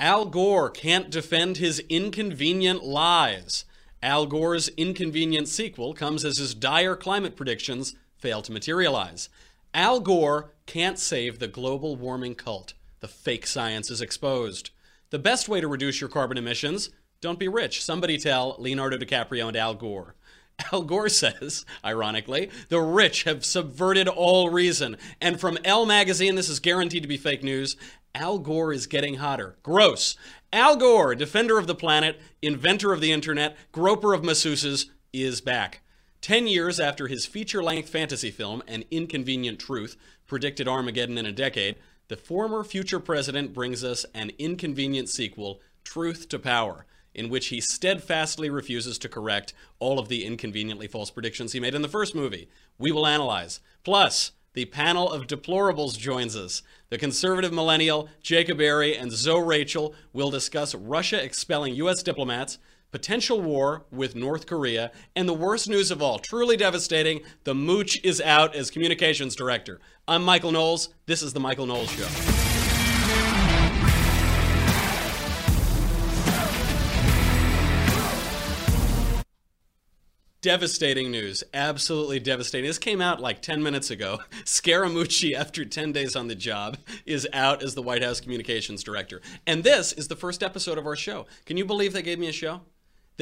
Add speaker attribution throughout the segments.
Speaker 1: Al Gore can't defend his inconvenient lies. Al Gore's inconvenient sequel comes as his dire climate predictions fail to materialize. Al Gore can't save the global warming cult. The fake science is exposed. The best way to reduce your carbon emissions don't be rich. Somebody tell Leonardo DiCaprio and Al Gore. Al Gore says, ironically, the rich have subverted all reason. And from Elle magazine, this is guaranteed to be fake news. Al Gore is getting hotter. Gross. Al Gore, defender of the planet, inventor of the internet, groper of masseuses, is back. Ten years after his feature length fantasy film, An Inconvenient Truth, predicted Armageddon in a decade, the former future president brings us an inconvenient sequel, Truth to Power, in which he steadfastly refuses to correct all of the inconveniently false predictions he made in the first movie. We will analyze. Plus, the panel of deplorables joins us. The conservative millennial, Jacob Airey, and Zo Rachel will discuss Russia expelling U.S. diplomats, potential war with North Korea, and the worst news of all, truly devastating, the mooch is out as communications director. I'm Michael Knowles. This is The Michael Knowles Show. Devastating news. Absolutely devastating. This came out like 10 minutes ago. Scaramucci, after 10 days on the job, is out as the White House communications director. And this is the first episode of our show. Can you believe they gave me a show?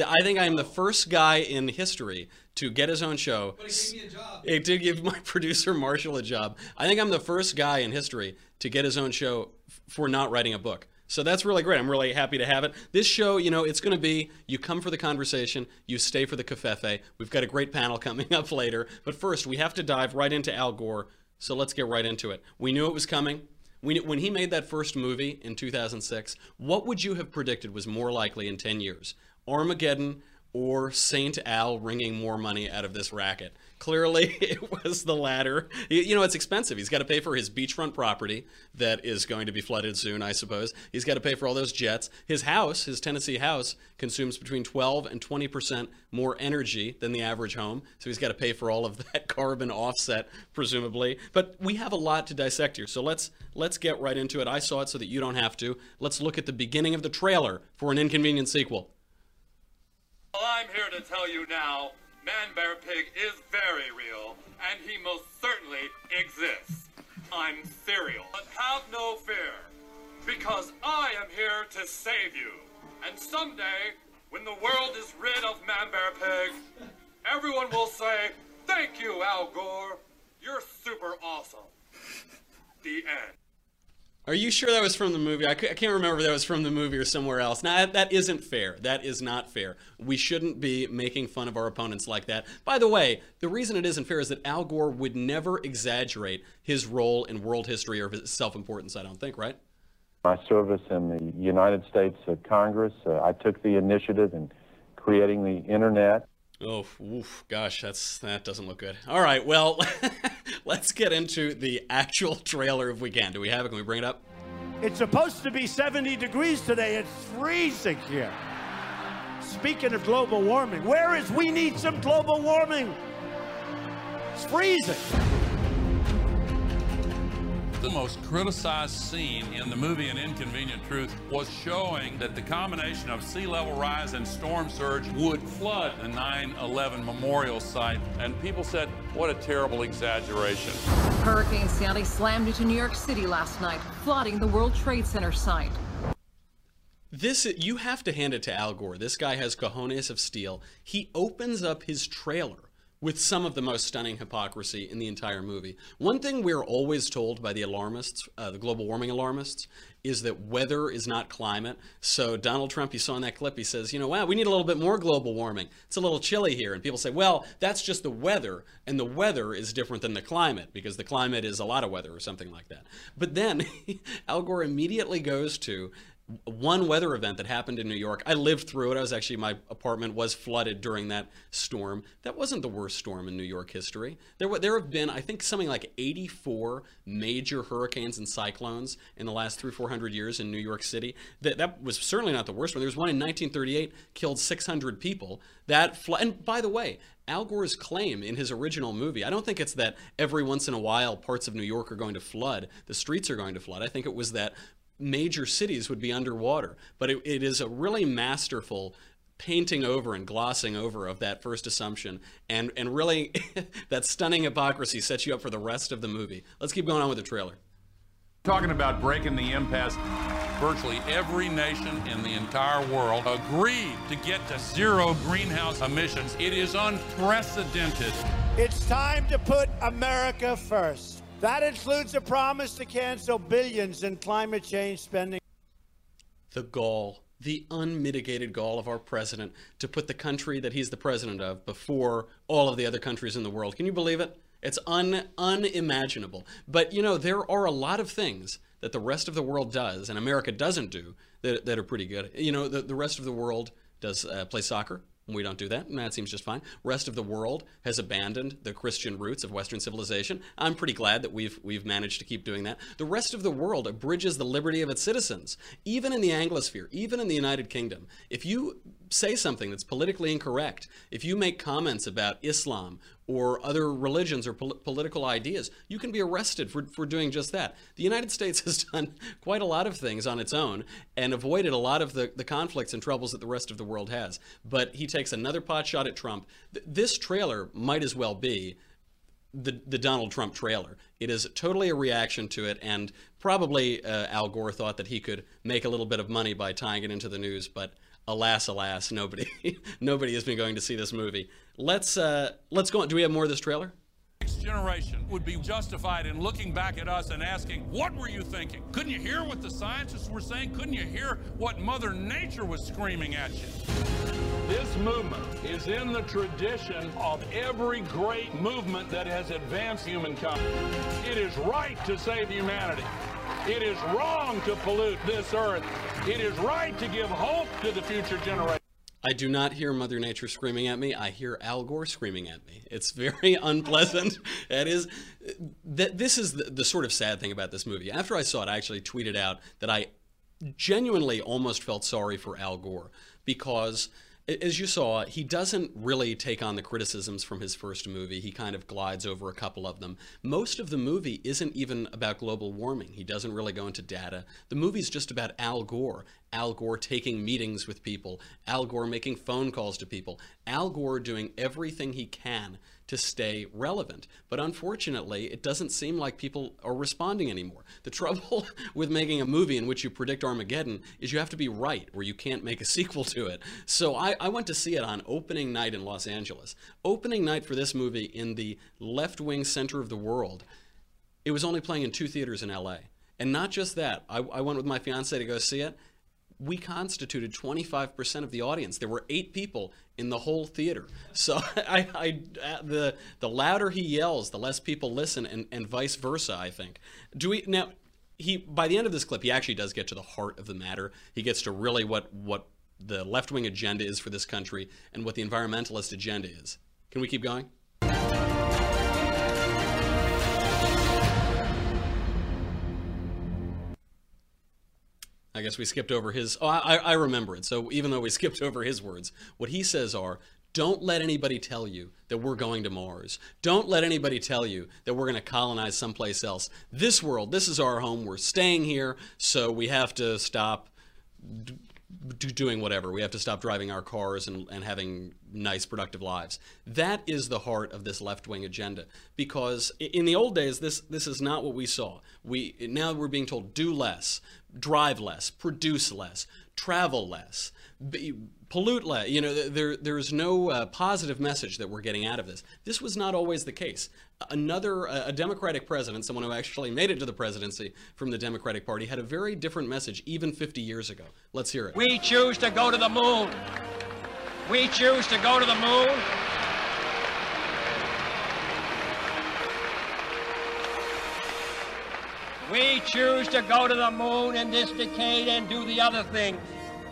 Speaker 1: I think I am the first guy in history to get his own show.
Speaker 2: But he gave me a job.
Speaker 1: It did give my producer Marshall a job. I think I'm the first guy in history to get his own show f- for not writing a book. So that's really great. I'm really happy to have it. This show, you know, it's going to be you come for the conversation, you stay for the covfefe. We've got a great panel coming up later. But first, we have to dive right into Al Gore. So let's get right into it. We knew it was coming. When he made that first movie in 2006, what would you have predicted was more likely in 10 years? Armageddon or Saint Al wringing more money out of this racket? Clearly, it was the latter. You know, it's expensive. He's got to pay for his beachfront property that is going to be flooded soon, I suppose. He's got to pay for all those jets. His house, his Tennessee house, consumes between 12 and 20 percent more energy than the average home. So he's got to pay for all of that carbon offset, presumably. But we have a lot to dissect here. So let's let's get right into it. I saw it so that you don't have to. Let's look at the beginning of the trailer for an inconvenient sequel.
Speaker 3: Well, I'm here to tell you now, Man Bear Pig is very real, and he most certainly exists. I'm cereal. But have no fear, because I am here to save you. And someday, when the world is rid of Man Bear Pig, everyone will say, Thank you, Al Gore. You're super awesome. The end.
Speaker 1: Are you sure that was from the movie? I, c- I can't remember if that was from the movie or somewhere else. Now, that, that isn't fair. That is not fair. We shouldn't be making fun of our opponents like that. By the way, the reason it isn't fair is that Al Gore would never exaggerate his role in world history or his self importance, I don't think, right?
Speaker 4: My service in the United States uh, Congress, uh, I took the initiative in creating the internet.
Speaker 1: Oh, oof, gosh, that's that doesn't look good. All right, well, let's get into the actual trailer if we can. Do we have it? Can we bring it up?
Speaker 5: It's supposed to be 70 degrees today. It's freezing here. Speaking of global warming, where is we need some global warming? It's freezing.
Speaker 6: The most criticized scene in the movie An Inconvenient Truth was showing that the combination of sea level rise and storm surge would flood the 9 11 memorial site. And people said, what a terrible exaggeration.
Speaker 7: Hurricane Sandy slammed into New York City last night, flooding the World Trade Center site.
Speaker 1: This you have to hand it to Al Gore. This guy has cojones of steel. He opens up his trailer with some of the most stunning hypocrisy in the entire movie. One thing we're always told by the alarmists, uh, the global warming alarmists, is that weather is not climate. So Donald Trump, you saw in that clip, he says, you know, wow, we need a little bit more global warming. It's a little chilly here. And people say, well, that's just the weather, and the weather is different than the climate because the climate is a lot of weather or something like that. But then Al Gore immediately goes to one weather event that happened in New York. I lived through it. I was actually my apartment was flooded during that storm. That wasn't the worst storm in New York history. There were there have been I think something like 84 major hurricanes and cyclones in the last 3 400 years in New York City. That that was certainly not the worst one. There was one in 1938 killed 600 people. That fl- and by the way, Al Gore's claim in his original movie, I don't think it's that every once in a while parts of New York are going to flood, the streets are going to flood. I think it was that major cities would be underwater. But it, it is a really masterful painting over and glossing over of that first assumption and and really that stunning hypocrisy sets you up for the rest of the movie let's keep going on with the trailer
Speaker 6: Talking about breaking the impasse, virtually every nation in the entire world agreed to get to zero greenhouse emissions. It is unprecedented.
Speaker 5: It's time to put America first. That includes a promise to cancel billions in climate change spending.
Speaker 1: the gall, the unmitigated gall of our president to put the country that he's the president of before all of the other countries in the world. Can you believe it? It's un, unimaginable. But you know, there are a lot of things that the rest of the world does and America doesn't do that, that are pretty good. You know, the, the rest of the world does uh, play soccer. We don't do that, and that seems just fine. Rest of the world has abandoned the Christian roots of Western civilization. I'm pretty glad that we've we've managed to keep doing that. The rest of the world abridges the liberty of its citizens, even in the Anglosphere, even in the United Kingdom. If you say something that's politically incorrect, if you make comments about Islam or other religions or pol- political ideas, you can be arrested for, for doing just that. The United States has done quite a lot of things on its own and avoided a lot of the, the conflicts and troubles that the rest of the world has. But he takes another pot shot at Trump. Th- this trailer might as well be the, the Donald Trump trailer. It is totally a reaction to it, and probably uh, Al Gore thought that he could make a little bit of money by tying it into the news, but alas, alas, nobody nobody has been going to see this movie. Let's uh, let's go on. Do we have more of this trailer?
Speaker 6: Next generation would be justified in looking back at us and asking, What were you thinking? Couldn't you hear what the scientists were saying? Couldn't you hear what Mother Nature was screaming at you? This movement is in the tradition of every great movement that has advanced humankind. It is right to save humanity. It is wrong to pollute this earth. It is right to give hope to the future generation.
Speaker 1: I do not hear Mother Nature screaming at me. I hear Al Gore screaming at me. It's very unpleasant. That is, that this is the, the sort of sad thing about this movie. After I saw it, I actually tweeted out that I genuinely almost felt sorry for Al Gore because as you saw, he doesn't really take on the criticisms from his first movie. He kind of glides over a couple of them. Most of the movie isn't even about global warming. He doesn't really go into data. The movie's just about Al Gore. Al Gore taking meetings with people, Al Gore making phone calls to people, Al Gore doing everything he can to stay relevant. But unfortunately, it doesn't seem like people are responding anymore. The trouble with making a movie in which you predict Armageddon is you have to be right, or you can't make a sequel to it. So I, I went to see it on opening night in Los Angeles. Opening night for this movie in the left wing center of the world. It was only playing in two theaters in LA. And not just that, I, I went with my fiance to go see it we constituted 25% of the audience. There were eight people in the whole theater. So I, I, the the louder he yells, the less people listen, and, and vice versa. I think. Do we now? He by the end of this clip, he actually does get to the heart of the matter. He gets to really what what the left wing agenda is for this country and what the environmentalist agenda is. Can we keep going? I guess we skipped over his. Oh, I, I remember it. So even though we skipped over his words, what he says are don't let anybody tell you that we're going to Mars. Don't let anybody tell you that we're going to colonize someplace else. This world, this is our home. We're staying here, so we have to stop doing whatever. We have to stop driving our cars and, and having nice, productive lives. That is the heart of this left-wing agenda. Because in the old days, this this is not what we saw. We now we're being told do less, drive less, produce less, travel less, pollute less. You know, there there's no uh, positive message that we're getting out of this. This was not always the case. Another a Democratic president, someone who actually made it to the presidency from the Democratic Party, had a very different message even 50 years ago. Let's hear it.
Speaker 2: We choose to go to the moon. We choose to go to the moon. We choose to go to the moon in this decade and do the other thing,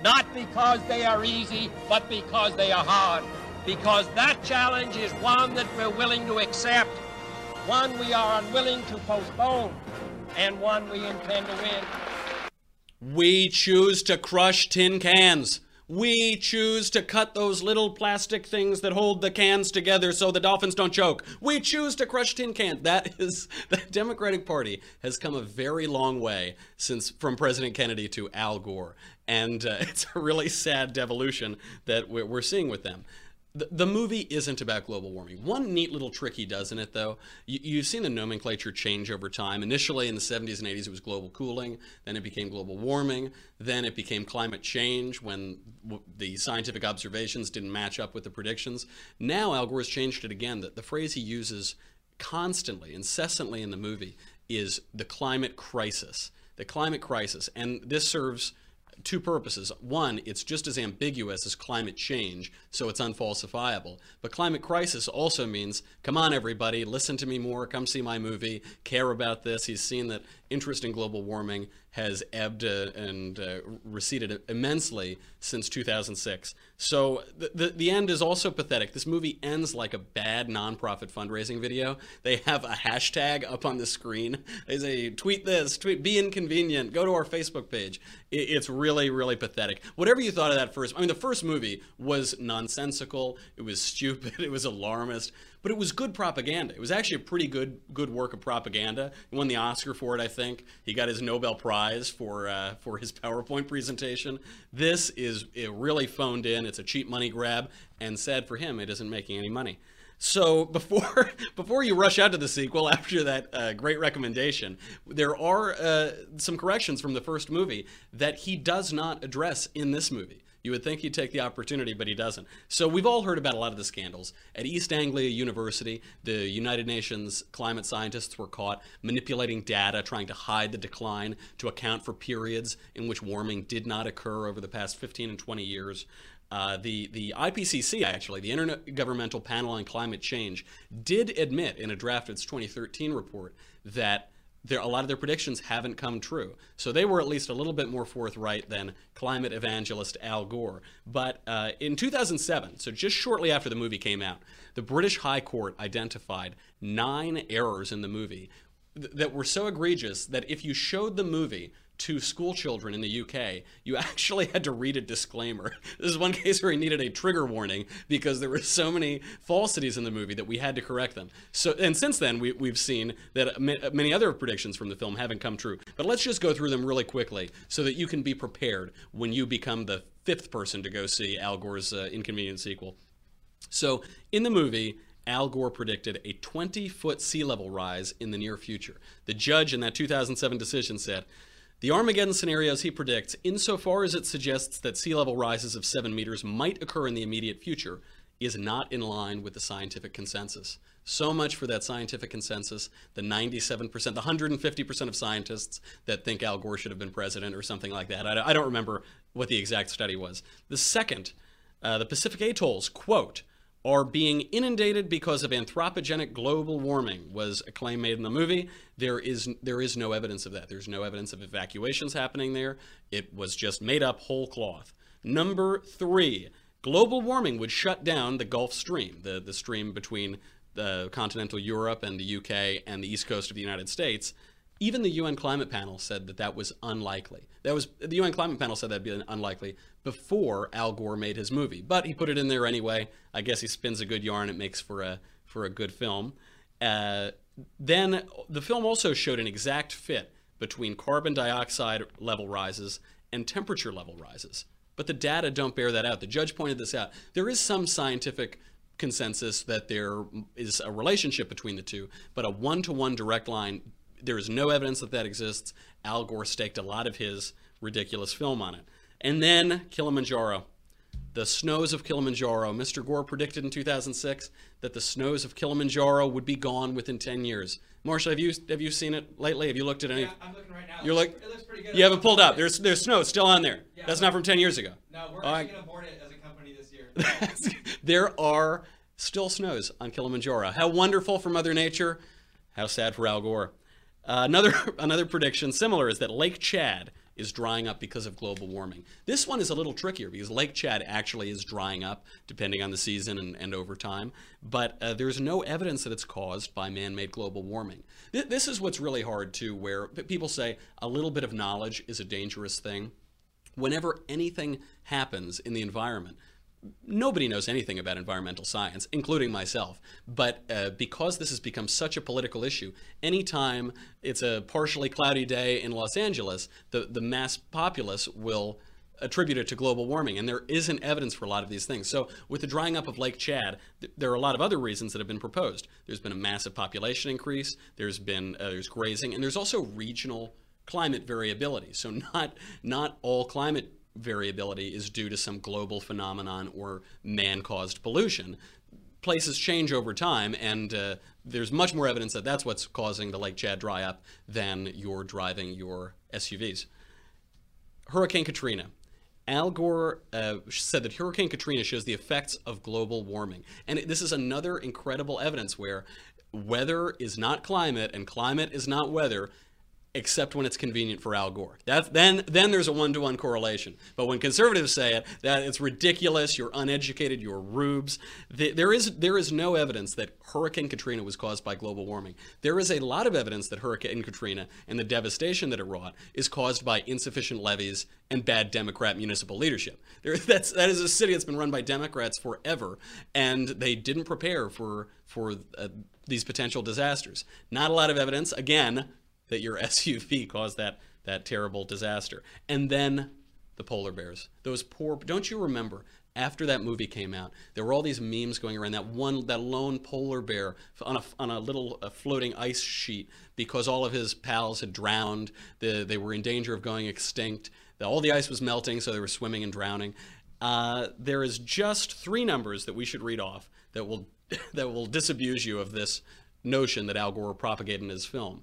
Speaker 2: not because they are easy, but because they are hard. Because that challenge is one that we're willing to accept, one we are unwilling to postpone, and one we intend to win.
Speaker 1: We choose to crush tin cans. We choose to cut those little plastic things that hold the cans together so the dolphins don't choke. We choose to crush tin cans. That is, the Democratic Party has come a very long way since from President Kennedy to Al Gore. And uh, it's a really sad devolution that we're, we're seeing with them the, movie isn't about global warming. One neat little trick he does in it, though, you, you've seen the nomenclature change over time. Initially, in the 70s and 80s, it was global cooling. Then it became global warming. Then it became climate change when the scientific observations didn't match up with the predictions. Now, Al Gore's changed it again. That the phrase he uses constantly, incessantly in the movie is the climate crisis. The climate crisis. And this serves two purposes. One, it's just as ambiguous as climate change, so it's unfalsifiable. But climate crisis also means, come on, everybody, listen to me more, come see my movie, care about this. He's seen that interest in global warming has ebbed uh, and uh, receded immensely since 2006. So the, the, the end is also pathetic. This movie ends like a bad nonprofit fundraising video. They have a hashtag up on the screen. They say, tweet this, tweet, be inconvenient, go to our Facebook page. It, it's really, really pathetic. Whatever you thought of that first, I mean, the first movie was nonsensical, it was stupid, it was alarmist but it was good propaganda. It was actually a pretty good good work of propaganda. He won the Oscar for it, I think. He got his Nobel Prize for uh, for his PowerPoint presentation. This is really phoned in. It's a cheap money grab, and sad for him, it isn't making any money. So before before you rush out to the sequel after that uh, great recommendation, there are uh, some corrections from the first movie that he does not address in this movie. You would think he'd take the opportunity, but he doesn't. So we've all heard about a lot of the scandals. At East Anglia University, the United Nations climate scientists were caught manipulating data, trying to hide the decline to account for periods in which warming did not occur over the past 15 and 20 years. Uh, the the IPCC actually, the Intergovernmental Panel on Climate Change, did admit in a draft of its 2013 report that a lot of their predictions haven't come true. So they were at least a little bit more forthright than climate evangelist Al Gore. But uh, in 2007, so just shortly after the movie came out, the British High Court identified nine errors in the movie th- that were so egregious that if you showed the movie to school children in the UK, you actually had to read a disclaimer. This is one case where he needed a trigger warning because there were so many falsities in the movie that we had to correct them. So, and since then, we, we've seen that many other predictions from the film haven't come true. But let's just go through them really quickly so that you can be prepared when you become the fifth person to go see Al Gore's uh, Inconvenient sequel. So, in the movie, Al Gore predicted a 20 foot sea level rise in the near future. The judge in that 2007 decision said, the Armageddon scenarios he predicts, insofar as it suggests that sea level rises of 7 meters might occur in the immediate future, is not in line with the scientific consensus. So much for that scientific consensus, the 97%, the 150% of scientists that think Al Gore should have been president or something like that. I don't remember what the exact study was. The second, uh, the Pacific Atolls, quote, are being inundated because of anthropogenic global warming was a claim made in the movie. There is there is no evidence of that. There's no evidence of evacuations happening there. It was just made up whole cloth. Number 3 global warming would shut down the gulf stream the the stream between the continental Europe and the UK and the east coast of the United States even the UN climate panel said that that was unlikely. That was the UN climate panel said that'd be unlikely before Al Gore made his movie, but he put it in there anyway. I guess he spins a good yarn. It makes for a for a good film. Uh, then the film also showed an exact fit between carbon dioxide level rises and temperature level rises. But the data don't bear that out. The judge pointed this out. There is some scientific consensus that there is a relationship between the two, but a one to one direct line there is no evidence that that exists. Al Gore staked a lot of his ridiculous film on it. And then Kilimanjaro. The snows of Kilimanjaro. Mr. Gore predicted in 2006 that the snows of Kilimanjaro would be gone within 10 years. Marsha, have you have you seen it lately? Have you looked at any?
Speaker 8: Yeah, I'm looking right now.
Speaker 1: You're like,
Speaker 8: it looks pretty good.
Speaker 1: You haven't pulled up. There's there's snow still on there.
Speaker 8: Yeah,
Speaker 1: That's not from 10 years ago.
Speaker 8: No, we're actually going to board it as a company this year.
Speaker 1: there are still snows on Kilimanjaro. How wonderful for Mother Nature. How sad for Al Gore. Uh, another another prediction similar is that Lake Chad is drying up because of global warming. This one is a little trickier because Lake Chad actually is drying up depending on the season and, and over time, but uh, there's no evidence that it's caused by man-made global warming. Th- this is what's really hard too, where people say a little bit of knowledge is a dangerous thing. whenever anything happens in the environment, nobody knows anything about environmental science, including myself. But uh, because this has become such a political issue, anytime it's a partially cloudy day in Los Angeles, the, the mass populace will attribute it to global warming. And there isn't evidence for a lot of these things. So with the drying up of Lake Chad, th- there are a lot of other reasons that have been proposed. There's been a massive population increase, there's been uh, there's grazing, and there's also regional climate variability. So not not all climate variability is due to some global phenomenon or man-caused pollution. Places change over time, and uh, there's much more evidence that that's what's causing the Lake Chad dry up than you're driving your SUVs. Hurricane Katrina. Al Gore uh, said that Hurricane Katrina shows the effects of global warming. And this is another incredible evidence where weather is not climate and climate is not weather except when it's convenient for Al Gore. Then, then there's a one-to-one correlation. But when conservatives say it, that it's ridiculous, you're uneducated, you're rubes. The, there is there is no evidence that Hurricane Katrina was caused by global warming. There is a lot of evidence that Hurricane Katrina and the devastation that it wrought is caused by insufficient levees and bad Democrat municipal leadership. There, that's that is a city that's been run by Democrats forever, and they didn't prepare for for uh, these potential disasters. Not a lot of evidence. Again, that your SUV caused that that terrible disaster. And then the polar bears. Those poor don't you remember after that movie came out, there were all these memes going around that one that lone polar bear on a, on a little floating ice sheet because all of his pals had drowned. The, they were in danger of going extinct. The, all the ice was melting, so they were swimming and drowning. Uh, there is just three numbers that we should read off that will that will disabuse you of this notion that Al Gore propagated in his film.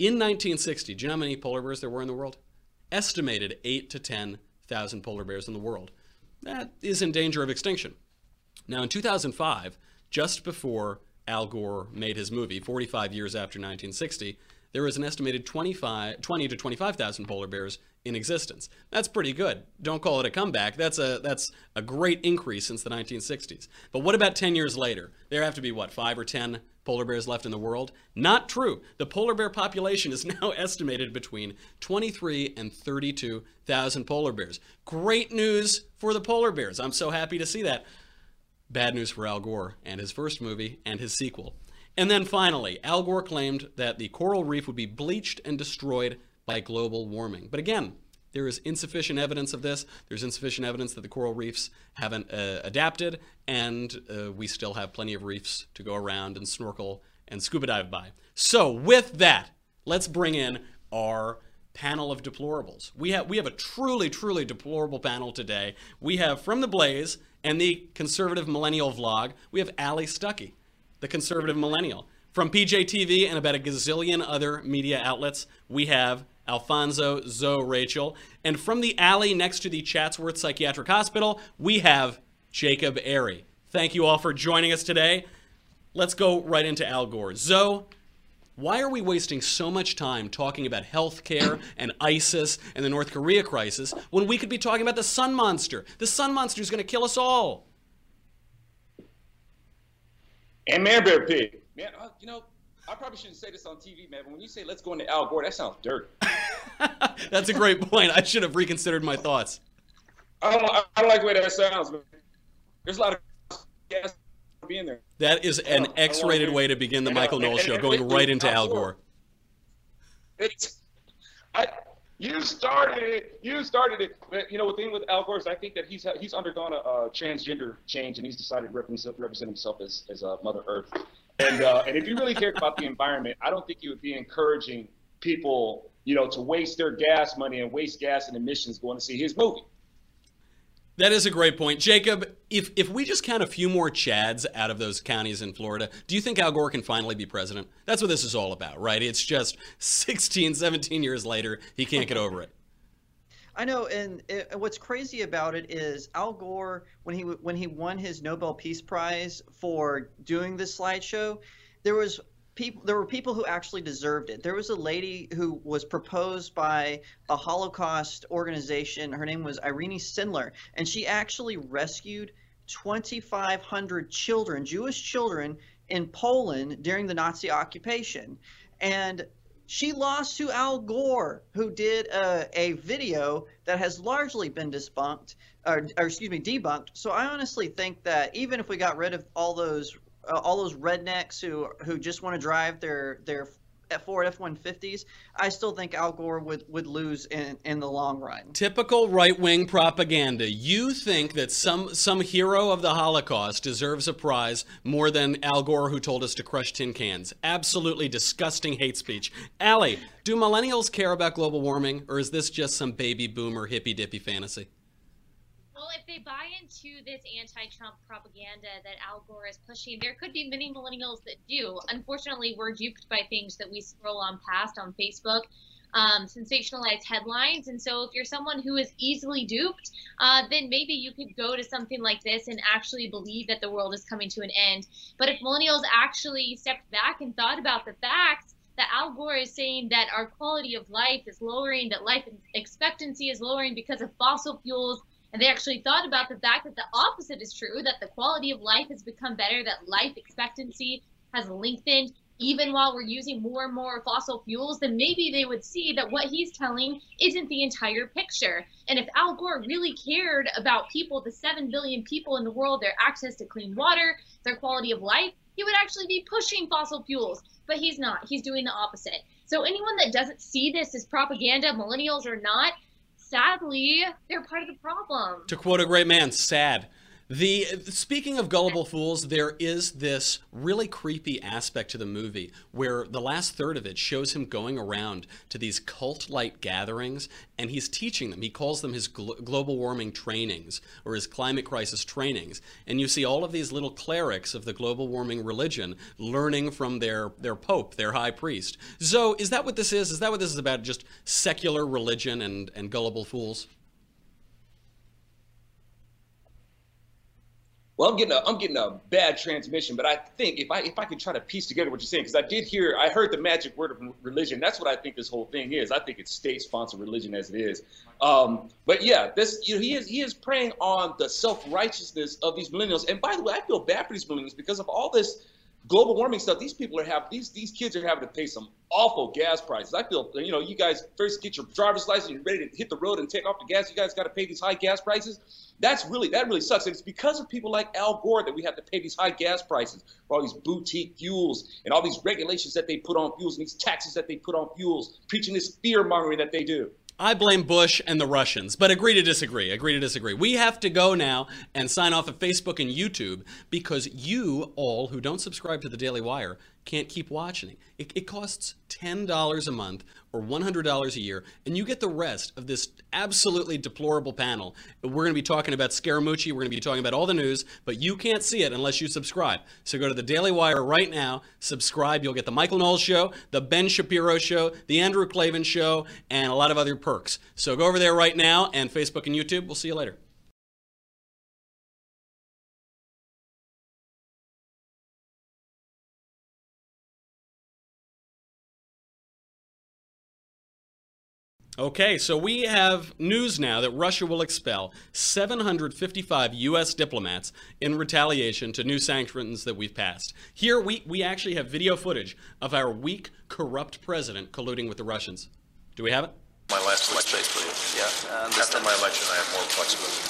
Speaker 1: In 1960, do you know how many polar bears there were in the world? Estimated 8 to 10,000 polar bears in the world. That is in danger of extinction. Now, in 2005, just before Al Gore made his movie, 45 years after 1960, there was an estimated 25, 20 to 25,000 polar bears in existence. That's pretty good. Don't call it a comeback. That's a that's a great increase since the 1960s. But what about 10 years later? There have to be what, 5 or 10 polar bears left in the world? Not true. The polar bear population is now estimated between 23 and 32,000 polar bears. Great news for the polar bears. I'm so happy to see that. Bad news for Al Gore and his first movie and his sequel. And then finally, Al Gore claimed that the coral reef would be bleached and destroyed by global warming. But again, there is insufficient evidence of this. There's insufficient evidence that the coral reefs haven't uh, adapted, and uh, we still have plenty of reefs to go around and snorkel and scuba dive by. So, with that, let's bring in our panel of deplorables. We have we have a truly truly deplorable panel today. We have from the Blaze and the conservative millennial vlog. We have Allie Stuckey, the conservative millennial. From PJTV and about a gazillion other media outlets, we have Alfonso, Zo, Rachel. And from the alley next to the Chatsworth Psychiatric Hospital, we have Jacob Airey. Thank you all for joining us today. Let's go right into Al Gore. Zo, why are we wasting so much time talking about health care and ISIS and the North Korea crisis when we could be talking about the sun monster? The sun monster is going to kill us all.
Speaker 9: And Man Bear Pig. Man, uh, you know, I probably shouldn't say this on TV, man, but when you say let's go into Al Gore, that sounds dirty.
Speaker 1: That's a great point. I should have reconsidered my thoughts.
Speaker 9: I don't, I don't like the way that sounds, man. There's a lot of gas being there.
Speaker 1: That is an X rated way to begin the Michael Knowles show, going right into Al Gore.
Speaker 9: It's, I, you started it. You started it. But, you know, the thing with Al Gore is I think that he's he's undergone a, a transgender change and he's decided to represent, represent himself as, as a Mother Earth. And uh, and if you really cared about the environment, I don't think you would be encouraging people, you know, to waste their gas money and waste gas and emissions going to see his movie.
Speaker 1: That is a great point. Jacob, if, if we just count a few more Chads out of those counties in Florida, do you think Al Gore can finally be president? That's what this is all about, right? It's just 16, 17 years later, he can't get over it.
Speaker 10: I know, and it, what's crazy about it is Al Gore, when he when he won his Nobel Peace Prize for doing this slideshow, there was people there were people who actually deserved it. There was a lady who was proposed by a Holocaust organization. Her name was Irene Sendler, and she actually rescued 2,500 children, Jewish children, in Poland during the Nazi occupation. And She lost to Al Gore, who did a, a video that has largely been debunked, or, or, excuse me, debunked. So I honestly think that even if we got rid of all those uh, all those rednecks who who just want to drive their their Ford F-150s, I still think Al Gore would, would lose in, in the long run.
Speaker 1: Typical right-wing propaganda. You think that some some hero of the Holocaust deserves a prize more than Al Gore who told us to crush tin cans. Absolutely disgusting hate speech. Allie, do millennials care about global warming or is this just some baby boomer hippy-dippy fantasy?
Speaker 11: If they buy into this anti-Trump propaganda that Al Gore is pushing, there could be many millennials that do. Unfortunately, we're duped by things that we scroll on past on Facebook. Um, sensationalized headlines. And so, if you're someone who is easily duped, uh, then maybe you could go to something like this and actually believe that the world is coming to an end. But if millennials actually stepped back and thought about the facts, that Al Gore is saying that our quality of life is lowering, that life expectancy is lowering because of fossil fuels, and they actually thought about the fact that the opposite is true, that the quality of life has become better, that life expectancy has lengthened even while we're using more and more fossil fuels, then maybe they would see that what he's telling isn't the entire picture. And if Al Gore really cared about people, the 7 billion people in the world, their access to clean water, their quality of life, he would actually be pushing fossil fuels. But he's not. He's doing the opposite. So anyone that doesn't see this as propaganda, millennials or not, sadly, they're part of the problem.
Speaker 1: To quote a great man, sad. The speaking of gullible fools, there is this really creepy aspect to the movie where the last third of it shows him going around to these cult-like gatherings and he's teaching them. He calls them his gl- global warming trainings or his climate crisis trainings. And you see all of these little clerics of the global warming religion learning from their their pope, their high priest. So, is that what this is? Is that what this is about? Just secular religion and and gullible fools?
Speaker 9: Well, I'm getting a I'm getting a bad transmission, but I think if I if I could try to piece together what you're saying, because I did hear I heard the magic word of religion. That's what I think this whole thing is. I think it's state-sponsored religion as it is. Um, but yeah, this you know he is he is preying on the self-righteousness of these millennials. And by the way, I feel bad for these millennials because of all this global warming stuff, these people are having these these kids are having to pay some awful gas prices. I feel you know you guys first get your driver's license, you're ready to hit the road and take off the gas. You guys got to pay these high gas prices. That's really that really sucks. And it's because of people like Al Gore that we have to pay these high gas prices for all these boutique fuels and all these regulations that they put on fuels and these taxes that they put on fuels, preaching this fear mongering that they do.
Speaker 1: I blame Bush and the Russians, but agree to disagree. Agree to disagree. We have to go now and sign off of Facebook and YouTube because you all who don't subscribe to the Daily Wire can't keep watching. It, it costs $10 a month or $100 a year, and you get the rest of this absolutely deplorable panel. We're going to be talking about Scaramucci, we're going to be talking about all the news, but you can't see it unless you subscribe. So go to the Daily Wire right now, subscribe. You'll get the Michael Knowles Show, the Ben Shapiro Show, the Andrew Klavan Show, and a lot of other perks. So go over there right now and Facebook and YouTube. We'll see you later. Okay, so we have news now that Russia will expel 755 U.S. diplomats in retaliation to new sanctions that we've passed. Here, we, we actually have video footage of our weak, corrupt president colluding with the Russians. Do we have it?
Speaker 12: My last election, Yeah, After my election, I have more flexibility.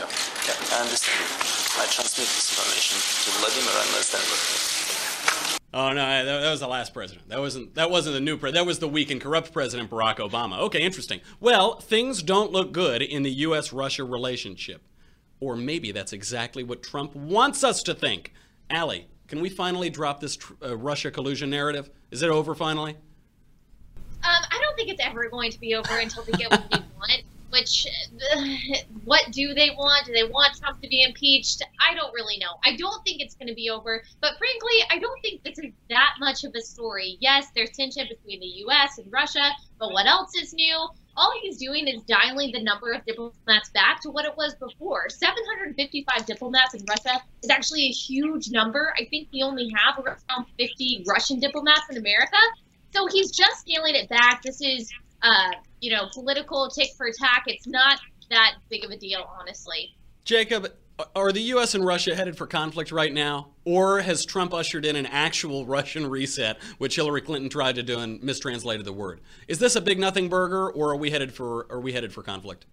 Speaker 13: Yeah. yeah, I understand. I transmit this information to Vladimir and understand.
Speaker 1: Oh no, that, that, was the last president. That wasn't that wasn't the new president. That was the weak and corrupt president Barack Obama. Okay, interesting. Well, things don't look good in the U.S.-Russia relationship, or maybe that's exactly what Trump wants us to think. Allie, can we finally drop this uh, Russia collusion narrative? Is it over finally?
Speaker 11: Um, I don't think it's ever going to be over until we get which what do they want? Do they want Trump to be impeached? I don't really know. I don't think it's going to be over, but frankly, I don't think is that much of a story. Yes, there's tension between the U.S. and Russia, but what else is new? All he's doing is dialing the number of diplomats back to what it was before. 755 diplomats in Russia is actually a huge number. I think we only have around 50 Russian diplomats in America. So he's just scaling it back. This is uh, you know, political tick for tack. It's not that big of a deal, honestly.
Speaker 1: Jacob, Are the U.S. and Russia headed for conflict right now? Or has Trump ushered in an actual Russian reset, which Hillary Clinton tried to do and mistranslated the word? Is this a big nothing burger, or are we headed for are we headed for conflict?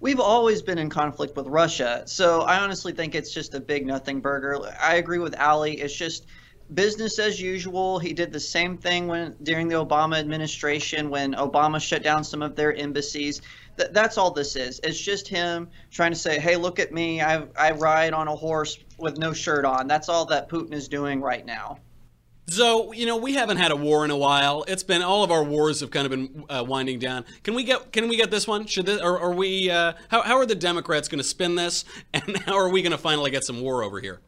Speaker 10: We've always been in conflict with Russia, so I honestly think it's just a big nothing burger. I agree with Allie. It's just business as usual. He did the same thing when during the Obama administration when Obama shut down some of their embassies. Th- that's all this is. It's just him trying to say, "Hey, look at me. I I ride on a horse with no shirt on." That's all that Putin is doing right now.
Speaker 1: So, you know, we haven't had a war in a while. It's been all of our wars have kind of been uh, winding down. Can we get can we get this one? Should this, or are we uh, how how are the Democrats going to spin this and how are we going to finally get some war over here?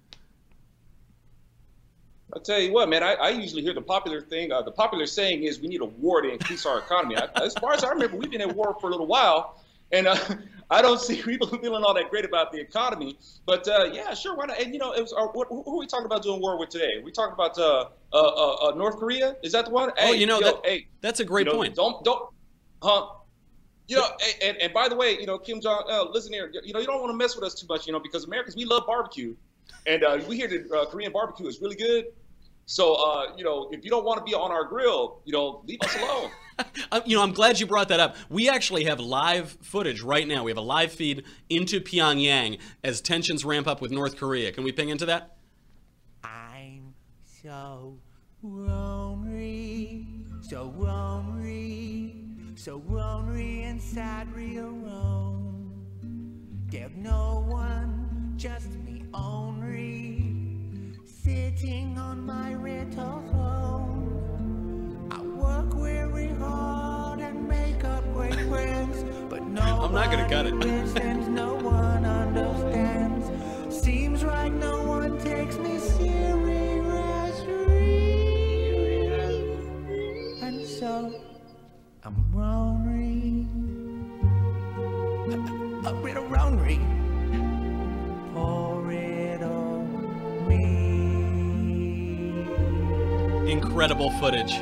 Speaker 9: I'll tell you what, man. I, I usually hear the popular thing. Uh, the popular saying is we need a war to increase our economy. I, as far as I remember, we've been at war for a little while, and uh, I don't see people feeling all that great about the economy. But uh, yeah, sure, why not? And you know, it was our, what, who are we talking about doing war with today? We talking about uh, uh, uh, uh, North Korea? Is that the one?
Speaker 1: Oh,
Speaker 9: hey,
Speaker 1: you know
Speaker 9: yo,
Speaker 1: that,
Speaker 9: hey,
Speaker 1: that's a great
Speaker 9: you know,
Speaker 1: point.
Speaker 9: Don't don't, huh? You know, and, and by the way, you know, Kim Jong, uh, listen here. You know, you don't want to mess with us too much, you know, because Americans we love barbecue, and uh, we hear that uh, Korean barbecue is really good. So, uh, you know, if you don't want to be on our grill, you know, leave us alone.
Speaker 1: Uh, you know, I'm glad you brought that up. We actually have live footage right now. We have a live feed into Pyongyang as tensions ramp up with North Korea. Can we ping into that?
Speaker 14: I'm so lonely, so lonely, so lonely inside real Rome. There's no one, just me only, sitting on my throne. I work very hard and make up great friends, but no
Speaker 1: I'm not gonna cut it. Incredible footage.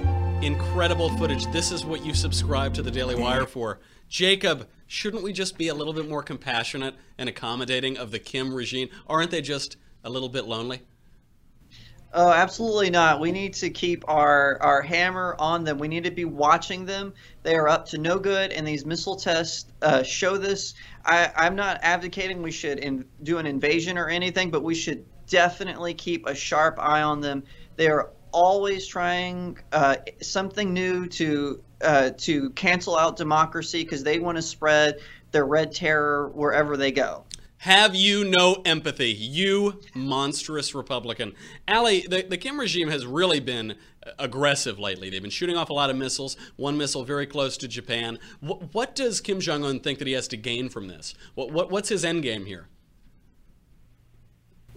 Speaker 1: Incredible footage. This is what you subscribe to the Daily Wire for. Jacob, shouldn't we just be a little bit more compassionate and accommodating of the Kim regime? Aren't they just a little bit lonely?
Speaker 10: Oh, absolutely not. We need to keep our, our hammer on them. We need to be watching them. They are up to no good, and these missile tests uh, show this. I, I'm not advocating we should in, do an invasion or anything, but we should definitely keep a sharp eye on them. They are always trying uh, something new to uh, to cancel out democracy because they want to spread their red terror wherever they go.
Speaker 1: Have you no empathy, you monstrous Republican? Allie, the, the Kim regime has really been aggressive lately. They've been shooting off a lot of missiles, one missile very close to Japan. What, what does Kim Jong un think that he has to gain from this? What, what, what's his end game here?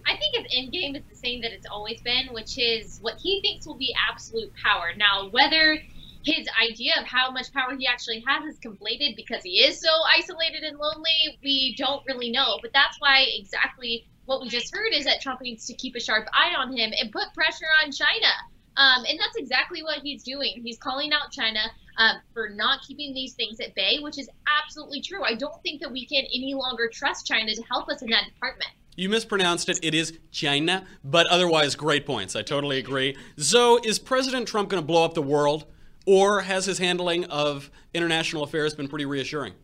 Speaker 11: I think his end game is the same that it's always been, which is what he thinks will be absolute power. Now, whether his idea of how much power he actually has is conflated because he is so isolated and lonely, we don't really know. But that's why exactly what we just heard is that Trump needs to keep a sharp eye on him and put pressure on China. Um, and that's exactly what he's doing. He's calling out China uh, for not keeping these things at bay, which is absolutely true. I don't think that we can any longer trust China to help us in that department.
Speaker 1: You mispronounced it. It is China, but otherwise, great points. I totally agree. Zo, is President Trump going to blow up the world, or has his handling of international affairs been pretty reassuring?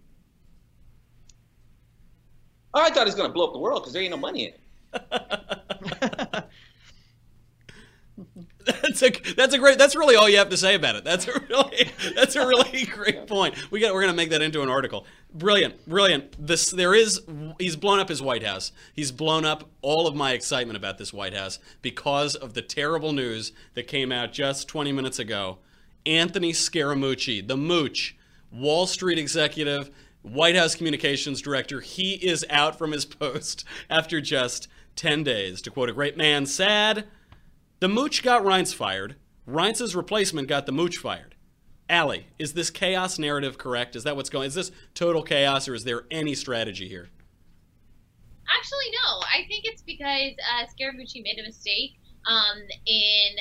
Speaker 9: Oh, I thought he was going to blow up the world because there ain't no money in it.
Speaker 1: That's a that's a great that's really all you have to say about it. That's a really that's a really great point. We got we're gonna make that into an article. Brilliant, brilliant. This there is he's blown up his White House. He's blown up all of my excitement about this White House because of the terrible news that came out just 20 minutes ago. Anthony Scaramucci, the Mooch, Wall Street executive, White House communications director, he is out from his post after just 10 days. To quote a great man, sad. The Mooch got Reince fired. Reince's replacement got the Mooch fired. Allie, is this chaos narrative correct? Is that what's going? Is this total chaos, or is there any strategy here?
Speaker 11: Actually, no. I think it's because uh, Scaramucci made a mistake um, in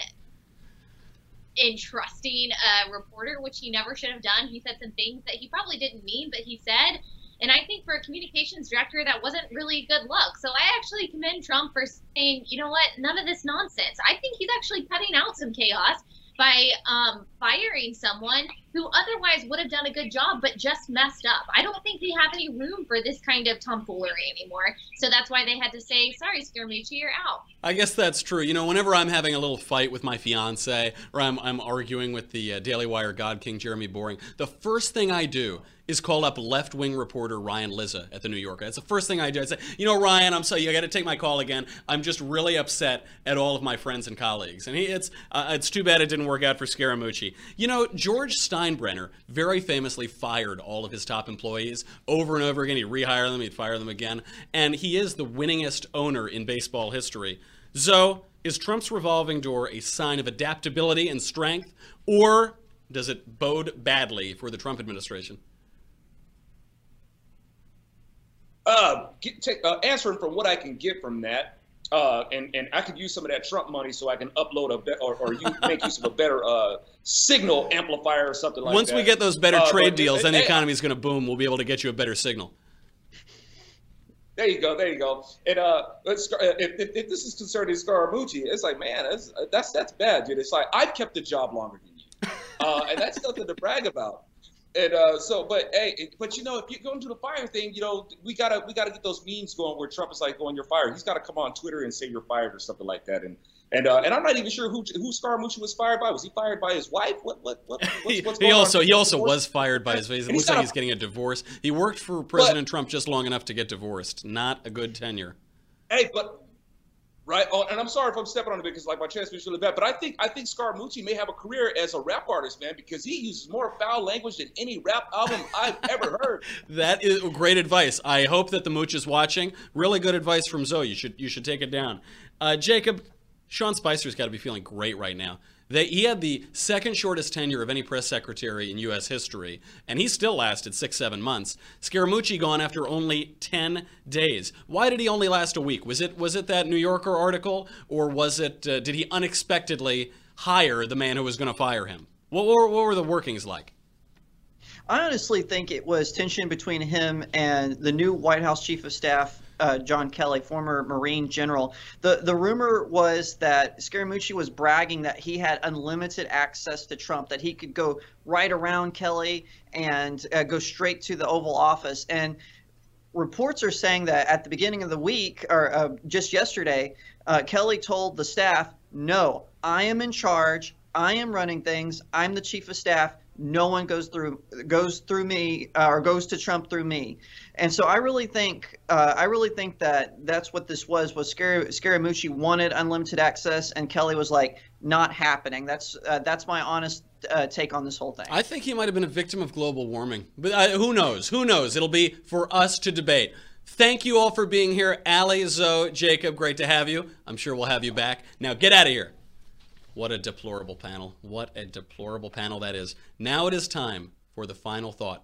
Speaker 11: in trusting a reporter, which he never should have done. He said some things that he probably didn't mean, but he said. And I think for a communications director, that wasn't really good luck. So I actually commend Trump for saying, you know what, none of this nonsense. I think he's actually cutting out some chaos by um, firing someone who otherwise would have done a good job but just messed up. I don't think they have any room for this kind of tomfoolery anymore. So that's why they had to say, sorry, Scaramucci, you're out.
Speaker 1: I guess that's true. You know, whenever I'm having a little fight with my fiance or I'm, I'm arguing with the uh, Daily Wire God King Jeremy Boring, the first thing I do is call up left wing reporter Ryan Lizza at the New Yorker. That's the first thing I do. I say, you know, Ryan, I'm sorry, you got to take my call again. I'm just really upset at all of my friends and colleagues. And he, it's uh, it's too bad it didn't work out for Scaramucci. You know, George Steinbrenner very famously fired all of his top employees over and over again. He'd rehire them, he'd fire them again. And he is the winningest owner in baseball history. So, is Trump's revolving door a sign of adaptability and strength, or does it bode badly for the Trump administration?
Speaker 9: Uh, get, take, uh, answering from what I can get from that, uh, and and I could use some of that Trump money so I can upload a be- or, or you make use of a better uh, signal amplifier or something like
Speaker 1: Once
Speaker 9: that.
Speaker 1: Once we get those better
Speaker 9: Uh,
Speaker 1: trade deals, then the economy is going to boom. We'll be able to get you a better signal.
Speaker 9: There you go, there you go. And uh, uh, if, if, if this is concerning Scaramucci, it's like, man, that's that's that's bad, dude. It's like I've kept the job longer than you, uh, and that's nothing to brag about. And uh, so, but hey, but you know, if you go into the fire thing, you know, we gotta we gotta get those memes going where Trump is like, "Going, you're fired." He's got to come on Twitter and say you're fired or something like that. And and uh, and I'm not even sure who who Scaramucci was fired by. Was he fired by his wife? What what what? What's, what's
Speaker 1: He
Speaker 9: going on?
Speaker 1: also he also was fired by his. Wife.
Speaker 9: It
Speaker 1: looks like
Speaker 9: a-
Speaker 1: he's getting a divorce. He worked for President Trump just long enough to get divorced. Not a good tenure.
Speaker 9: Hey, but right. Oh, and I'm sorry if I'm stepping on it because like my chest is really bad. But I think I think Scaramucci may have a career as a rap artist, man, because he uses more foul language than any rap album I've ever heard.
Speaker 1: That is great advice. I hope that the mooch is watching. Really good advice from Zo. You should you should take it down. Uh, Jacob, Sean Spicer's got to be feeling great right now. They, he had the second shortest tenure of any press secretary in U.S. history, and he still lasted six, seven months. Scaramucci gone after only ten days. Why did he only last a week? Was it was it that New Yorker article, or was it uh, did he unexpectedly hire the man who was going to fire him? What were, what were the workings like?
Speaker 10: I honestly think it was tension between him and the new White House Chief of Staff, uh, John Kelly, former Marine general. The the rumor was that Scaramucci was bragging that he had unlimited access to Trump, that he could go right around Kelly and uh, go straight to the Oval Office. And reports are saying that at the beginning of the week, or uh, just yesterday, uh, Kelly told the staff, "No, I am in charge. I am running things. I'm the chief of staff. No one goes through goes through me uh, or goes to Trump through me." And so I really think uh, I really think that that's what this was. Was Scar- Scaramucci wanted unlimited access, and Kelly was like, "Not happening." That's uh, that's my honest uh, take on this whole thing.
Speaker 1: I think he might have been a victim of global warming. But uh, who knows? Who knows? It'll be for us to debate. Thank you all for being here. Allie, Zo, Jacob, great to have you. I'm sure we'll have you back. Now get out of here. What a deplorable panel. What a deplorable panel that is. Now it is time for the final thought.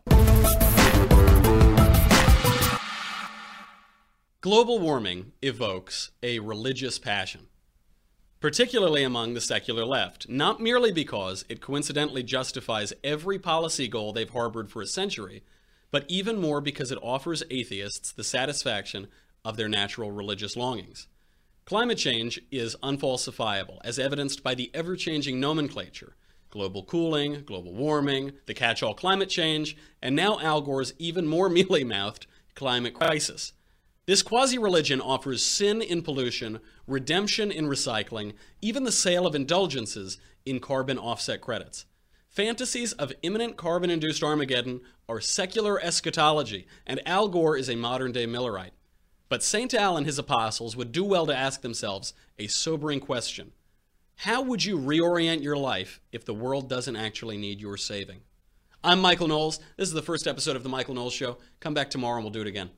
Speaker 1: Global warming evokes a religious passion particularly among the secular left, not merely because it coincidentally justifies every policy goal they've harbored for a century, but even more because it offers atheists the satisfaction of their natural religious longings. Climate change is unfalsifiable, as evidenced by the ever changing nomenclature global cooling, global warming, the catch all climate change, and now Al Gore's even more mealy mouthed climate crisis. This quasi religion offers sin in pollution, redemption in recycling, even the sale of indulgences in carbon offset credits. Fantasies of imminent carbon induced Armageddon are secular eschatology, and Al Gore is a modern day Millerite. But St. Al and his apostles would do well to ask themselves a sobering question How would you reorient your life if the world doesn't actually need your saving? I'm Michael Knowles. This is the first episode of The Michael Knowles Show. Come back tomorrow and we'll do it again.